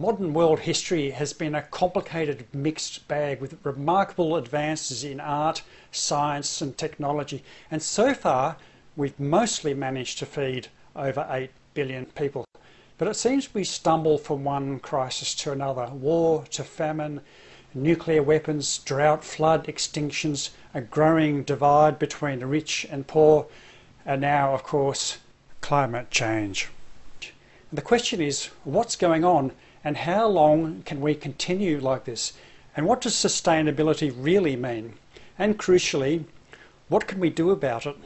Modern world history has been a complicated mixed bag with remarkable advances in art, science, and technology. And so far, we've mostly managed to feed over 8 billion people. But it seems we stumble from one crisis to another war to famine, nuclear weapons, drought, flood, extinctions, a growing divide between the rich and poor, and now, of course, climate change. And the question is what's going on and how long can we continue like this? And what does sustainability really mean? And crucially, what can we do about it?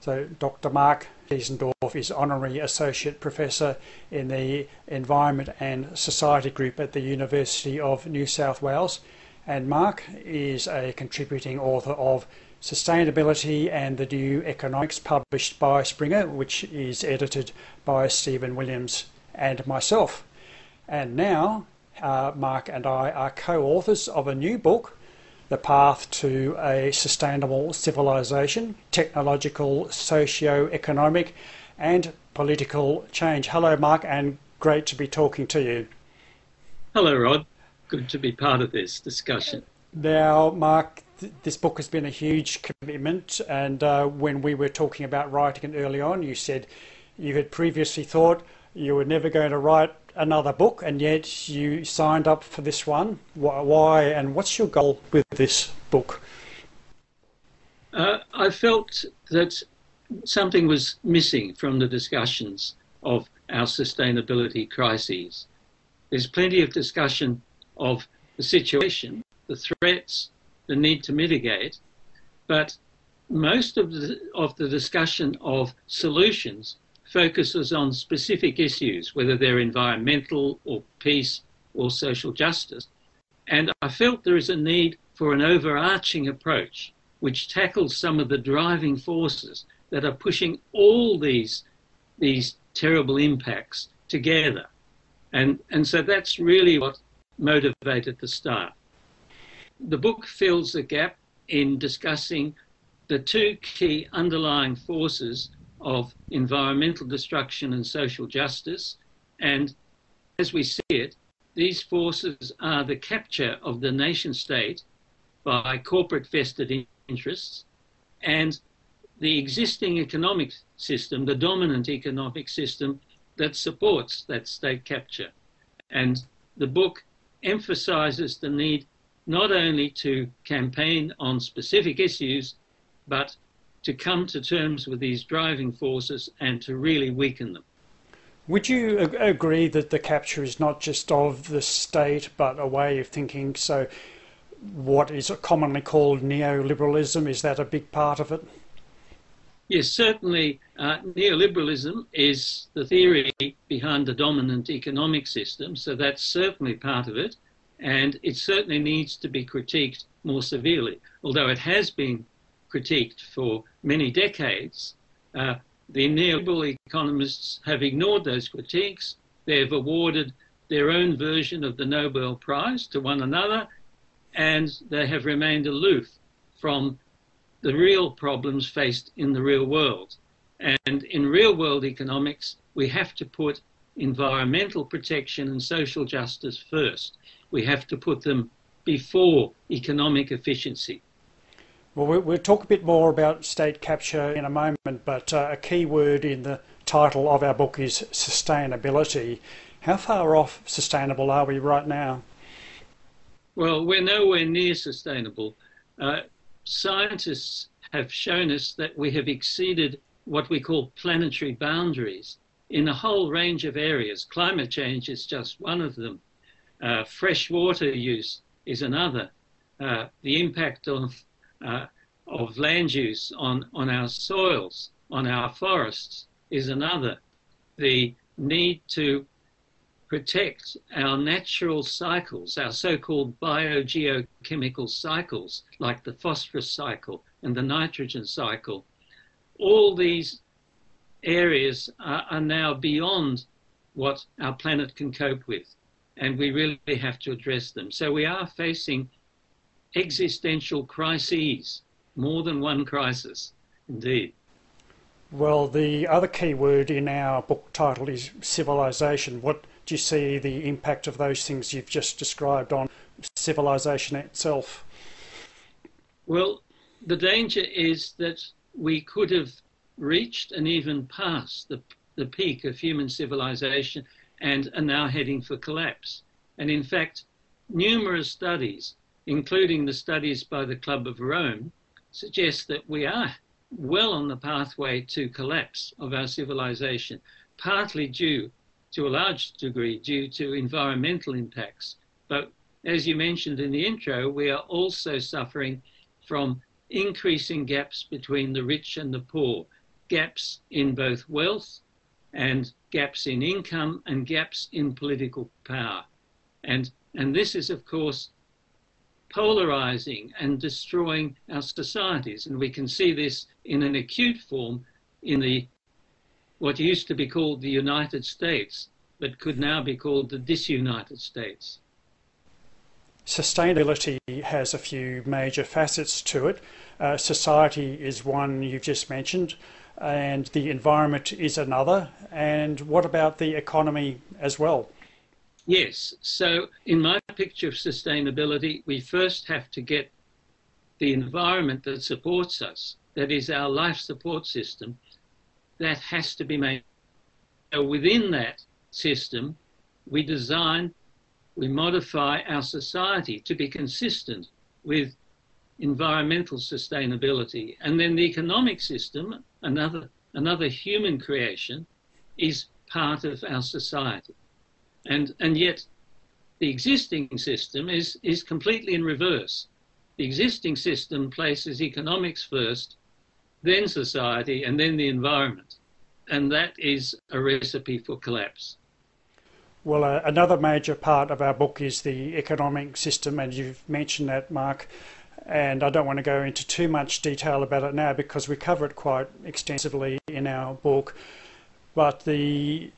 So, Dr. Mark Diesendorf is Honorary Associate Professor in the Environment and Society Group at the University of New South Wales. And Mark is a contributing author of Sustainability and the New Economics, published by Springer, which is edited by Stephen Williams and myself. And now, uh, Mark and I are co authors of a new book, The Path to a Sustainable Civilization Technological, Socio Economic, and Political Change. Hello, Mark, and great to be talking to you. Hello, Rod. Good to be part of this discussion. Now, Mark, th- this book has been a huge commitment, and uh, when we were talking about writing it early on, you said you had previously thought you were never going to write another book, and yet you signed up for this one. Why, and what's your goal with this book? Uh, I felt that something was missing from the discussions of our sustainability crises. There's plenty of discussion of the situation, the threats, the need to mitigate, but most of the, of the discussion of solutions focuses on specific issues, whether they're environmental or peace or social justice. And I felt there is a need for an overarching approach which tackles some of the driving forces that are pushing all these, these terrible impacts together. And, and so that's really what motivated the start. The book fills the gap in discussing the two key underlying forces of environmental destruction and social justice. And as we see it, these forces are the capture of the nation state by corporate vested interests and the existing economic system, the dominant economic system that supports that state capture. And the book emphasizes the need not only to campaign on specific issues, but to come to terms with these driving forces and to really weaken them. Would you ag- agree that the capture is not just of the state but a way of thinking? So, what is commonly called neoliberalism, is that a big part of it? Yes, certainly uh, neoliberalism is the theory behind the dominant economic system, so that's certainly part of it, and it certainly needs to be critiqued more severely, although it has been critiqued for many decades, uh, the neoliberal economists have ignored those critiques. They've awarded their own version of the Nobel Prize to one another, and they have remained aloof from the real problems faced in the real world. And in real world economics, we have to put environmental protection and social justice first. We have to put them before economic efficiency. Well, we'll talk a bit more about state capture in a moment, but uh, a key word in the title of our book is sustainability. How far off sustainable are we right now? Well, we're nowhere near sustainable. Uh, scientists have shown us that we have exceeded what we call planetary boundaries in a whole range of areas. Climate change is just one of them. Uh, fresh water use is another. Uh, the impact of uh, of land use on, on our soils, on our forests, is another. The need to protect our natural cycles, our so-called biogeochemical cycles, like the phosphorus cycle and the nitrogen cycle. All these areas are, are now beyond what our planet can cope with, and we really have to address them. So we are facing existential crises, more than one crisis, indeed. Well, the other key word in our book title is civilization. What do you see the impact of those things you've just described on civilization itself? Well, the danger is that we could have reached and even passed the, the peak of human civilization and are now heading for collapse. And in fact, numerous studies, including the studies by the Club of Rome, suggest that we are well on the pathway to collapse of our civilization, partly due to a large degree due to environmental impacts. But as you mentioned in the intro, we are also suffering from increasing gaps between the rich and the poor, gaps in both wealth and gaps in income and gaps in political power. And, and this is, of course, polarizing and destroying our societies. And we can see this in an acute form in the what used to be called the United States, but could now be called the disunited States. Sustainability has a few major facets to it. Uh, society is one you've just mentioned, and the environment is another. And what about the economy as well? Yes. So, in my picture of sustainability, we first have to get the environment that supports us, that is our life support system, that has to be made. So, within that system, we design, we modify our society to be consistent with environmental sustainability. And then the economic system, another, another human creation, is part of our society. And, and yet the existing system is, is completely in reverse. The existing system places economics first, then society, and then the environment. And that is a recipe for collapse. Well, uh, another major part of our book is the economic system, and you've mentioned that, Mark. And I don't want to go into too much detail about it now because we cover it quite extensively in our book. But the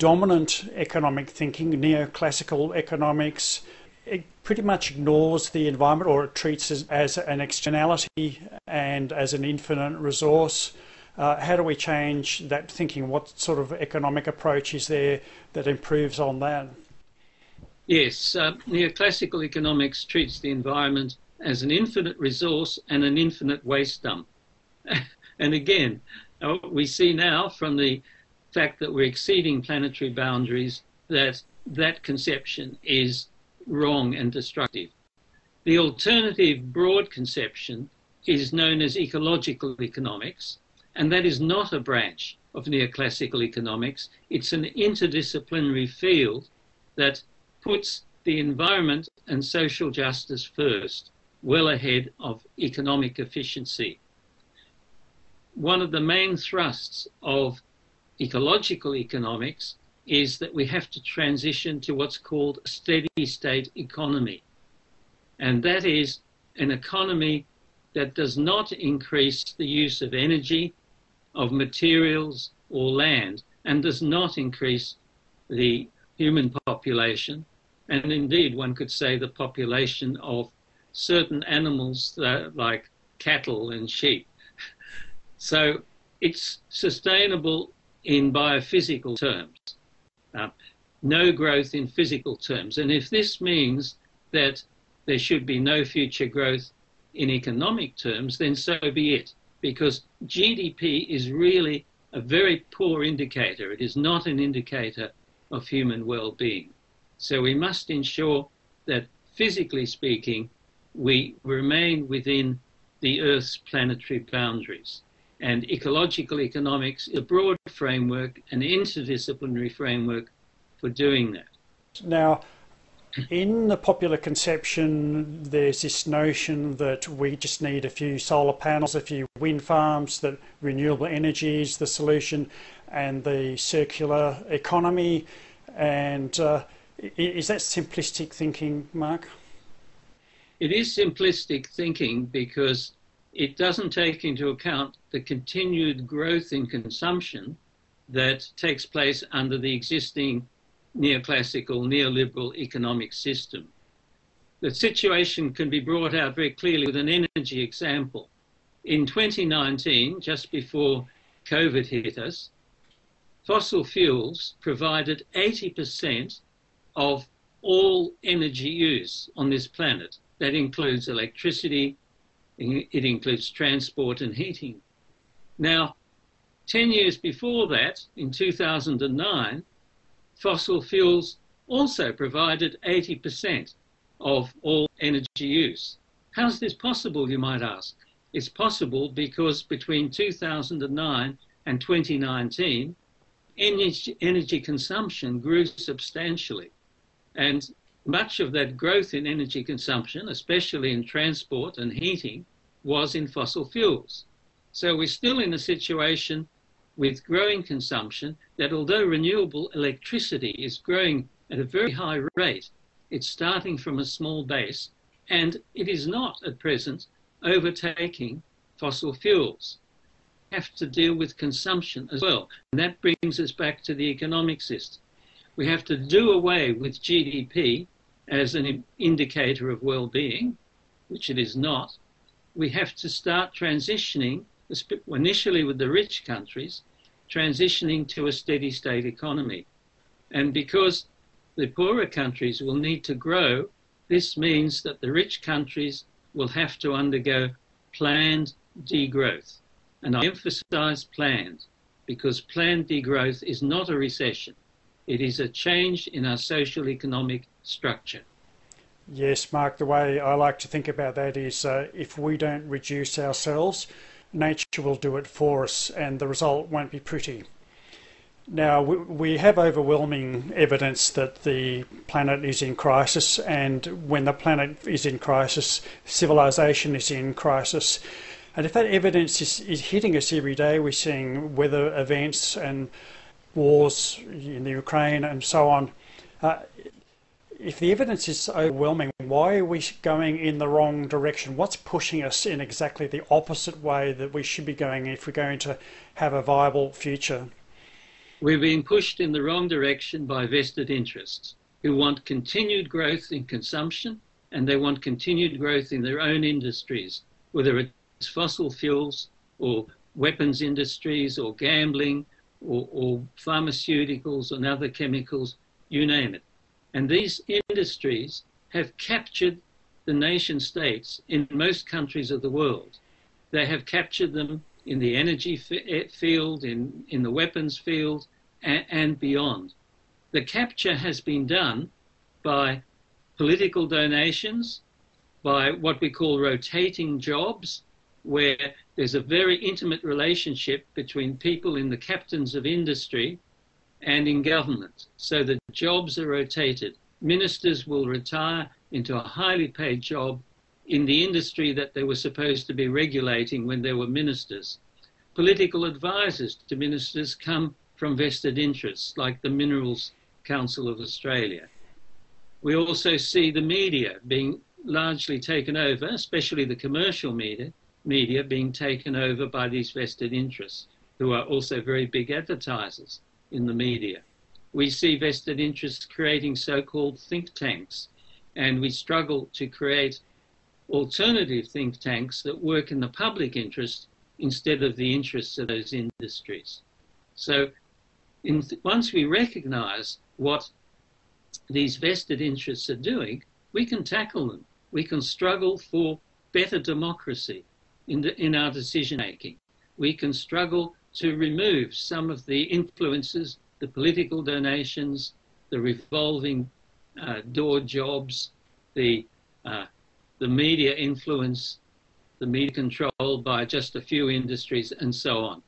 dominant economic thinking, neoclassical economics, it pretty much ignores the environment or it treats it as an externality and as an infinite resource. Uh, how do we change that thinking? What sort of economic approach is there that improves on that? Yes, uh, neoclassical economics treats the environment as an infinite resource and an infinite waste dump. and again, uh, we see now from the fact that we're exceeding planetary boundaries that that conception is wrong and destructive. The alternative broad conception is known as ecological economics, and that is not a branch of neoclassical economics. It's an interdisciplinary field that puts the environment and social justice first, well ahead of economic efficiency. One of the main thrusts of ecological economics is that we have to transition to what's called steady state economy. And that is an economy that does not increase the use of energy, of materials or land, and does not increase the human population. And indeed, one could say the population of certain animals uh, like cattle and sheep. So it's sustainable in biophysical terms, uh, no growth in physical terms. And if this means that there should be no future growth in economic terms, then so be it, because GDP is really a very poor indicator. It is not an indicator of human well being. So we must ensure that physically speaking, we remain within the Earth's planetary boundaries and ecological economics, a broad framework, an interdisciplinary framework for doing that. Now, in the popular conception, there's this notion that we just need a few solar panels, a few wind farms, that renewable energy is the solution, and the circular economy. And uh, is that simplistic thinking, Mark? It is simplistic thinking because it doesn't take into account the continued growth in consumption that takes place under the existing neoclassical, neoliberal economic system. The situation can be brought out very clearly with an energy example. In 2019, just before COVID hit us, fossil fuels provided 80% of all energy use on this planet. That includes electricity, it includes transport and heating. Now, 10 years before that, in 2009, fossil fuels also provided 80% of all energy use. How's this possible, you might ask? It's possible because between 2009 and 2019, energy, energy consumption grew substantially. And much of that growth in energy consumption, especially in transport and heating, was in fossil fuels. So we're still in a situation with growing consumption that although renewable electricity is growing at a very high rate, it's starting from a small base and it is not at present overtaking fossil fuels. We have to deal with consumption as well. And that brings us back to the economic system. We have to do away with GDP as an indicator of well-being, which it is not. We have to start transitioning, initially with the rich countries, transitioning to a steady state economy. And because the poorer countries will need to grow, this means that the rich countries will have to undergo planned degrowth. And I emphasize planned because planned degrowth is not a recession. It is a change in our social economic structure. Yes, Mark, the way I like to think about that is uh, if we don't reduce ourselves, nature will do it for us and the result won't be pretty. Now, we have overwhelming evidence that the planet is in crisis, and when the planet is in crisis, civilization is in crisis. And if that evidence is, is hitting us every day, we're seeing weather events and wars in the Ukraine and so on. Uh, if the evidence is overwhelming, why are we going in the wrong direction? What's pushing us in exactly the opposite way that we should be going if we're going to have a viable future? We're being pushed in the wrong direction by vested interests who want continued growth in consumption and they want continued growth in their own industries, whether it's fossil fuels or weapons industries or gambling or, or pharmaceuticals and other chemicals, you name it. And these industries have captured the nation states in most countries of the world. They have captured them in the energy eh, field, in, in the weapons field, and, and beyond. The capture has been done by political donations, by what we call rotating jobs, where there's a very intimate relationship between people in the captains of industry and in government. So the jobs are rotated. Ministers will retire into a highly paid job in the industry that they were supposed to be regulating when they were ministers. Political advisors to ministers come from vested interests like the Minerals Council of Australia. We also see the media being largely taken over, especially the commercial media, media being taken over by these vested interests, who are also very big advertisers in the media. We see vested interests creating so-called think tanks, and we struggle to create alternative think tanks that work in the public interest instead of the interests of those industries. So in, once we recognize what these vested interests are doing, we can tackle them. We can struggle for better democracy in, the, in our decision making. We can struggle to remove some of the influences, the political donations, the revolving uh, door jobs, the uh, the media influence, the media control by just a few industries, and so on.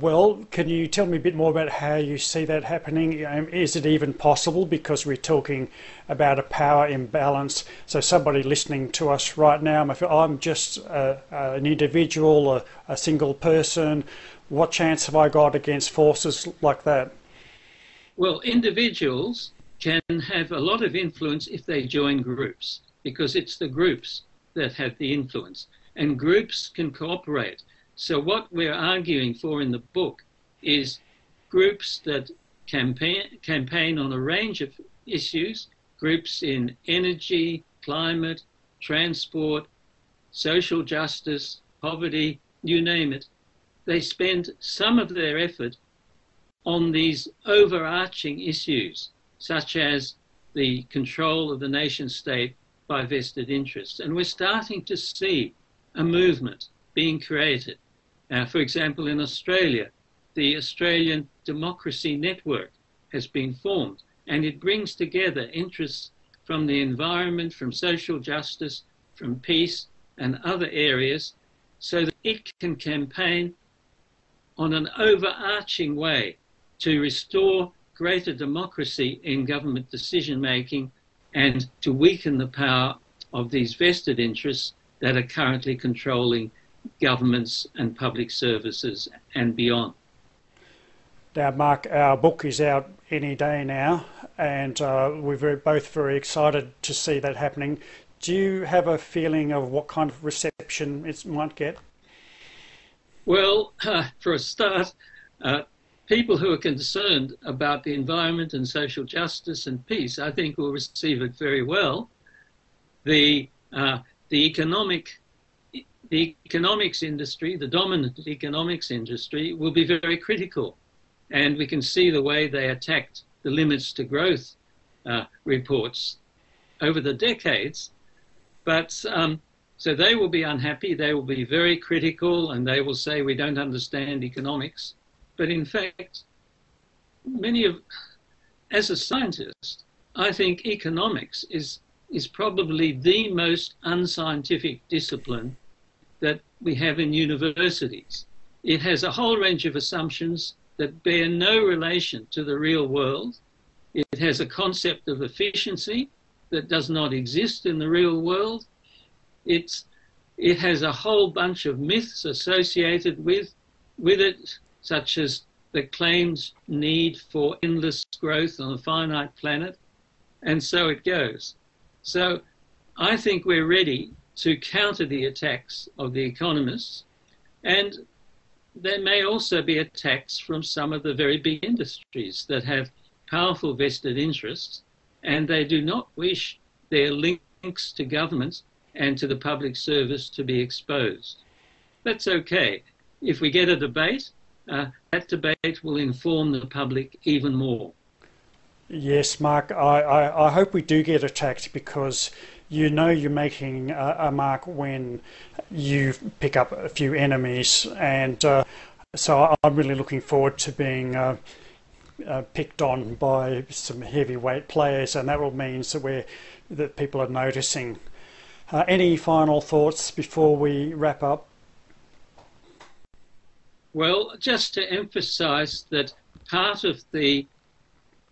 Well, can you tell me a bit more about how you see that happening? Um, is it even possible? Because we're talking about a power imbalance. So, somebody listening to us right now, I'm just a, an individual, a, a single person, what chance have I got against forces like that? Well, individuals can have a lot of influence if they join groups because it's the groups that have the influence. And groups can cooperate. So what we're arguing for in the book is groups that campaign, campaign on a range of issues, groups in energy, climate, transport, social justice, poverty, you name it. They spend some of their effort on these overarching issues, such as the control of the nation state by vested interests. And we're starting to see a movement being created. Uh, for example, in Australia, the Australian Democracy Network has been formed, and it brings together interests from the environment, from social justice, from peace, and other areas so that it can campaign on an overarching way to restore greater democracy in government decision making and to weaken the power of these vested interests that are currently controlling governments and public services and beyond. Now, Mark, our book is out any day now, and uh, we're both very excited to see that happening. Do you have a feeling of what kind of reception it might get? Well, uh, for a start, uh, people who are concerned about the environment and social justice and peace, I think, will receive it very well. The uh, the economic the economics industry, the dominant economics industry, will be very critical and we can see the way they attacked the limits to growth uh, reports over the decades. But um, so they will be unhappy, they will be very critical, and they will say we don't understand economics. But in fact, many of, as a scientist, I think economics is is probably the most unscientific discipline that we have in universities. It has a whole range of assumptions that bear no relation to the real world. It has a concept of efficiency that does not exist in the real world. It's, it has a whole bunch of myths associated with, with it, such as the claims need for endless growth on a finite planet, and so it goes. So I think we're ready to counter the attacks of the economists, and there may also be attacks from some of the very big industries that have powerful vested interests and they do not wish their links to government and to the public service to be exposed. That's okay. If we get a debate, uh, that debate will inform the public even more. Yes, Mark, I, I, I hope we do get attacked because you know you're making a, a, mark when you pick up a few enemies, and uh, so I'm really looking forward to being uh, uh, picked on by some heavyweight players, and that will mean that we that people are noticing. Uh, any final thoughts before we wrap up? Well, just to emphasise that part of the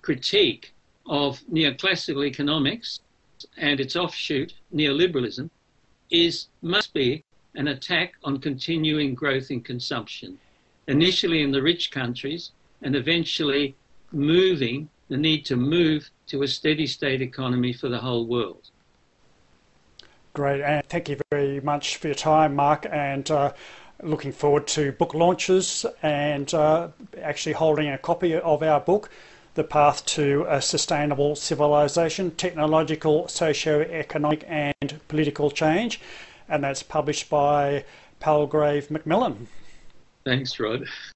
critique of neoclassical economics and its offshoot, neoliberalism, is must be an attack on continuing growth in consumption, initially in the rich countries and eventually moving the need to move to a steady state economy for the whole world. Great, and thank you very much for your time, Mark, and uh, looking forward to book launches and uh, actually holding a copy of our book the path to a sustainable civilization, technological, socio-economic and political change. And that's published by Palgrave Macmillan. Thanks, Rod.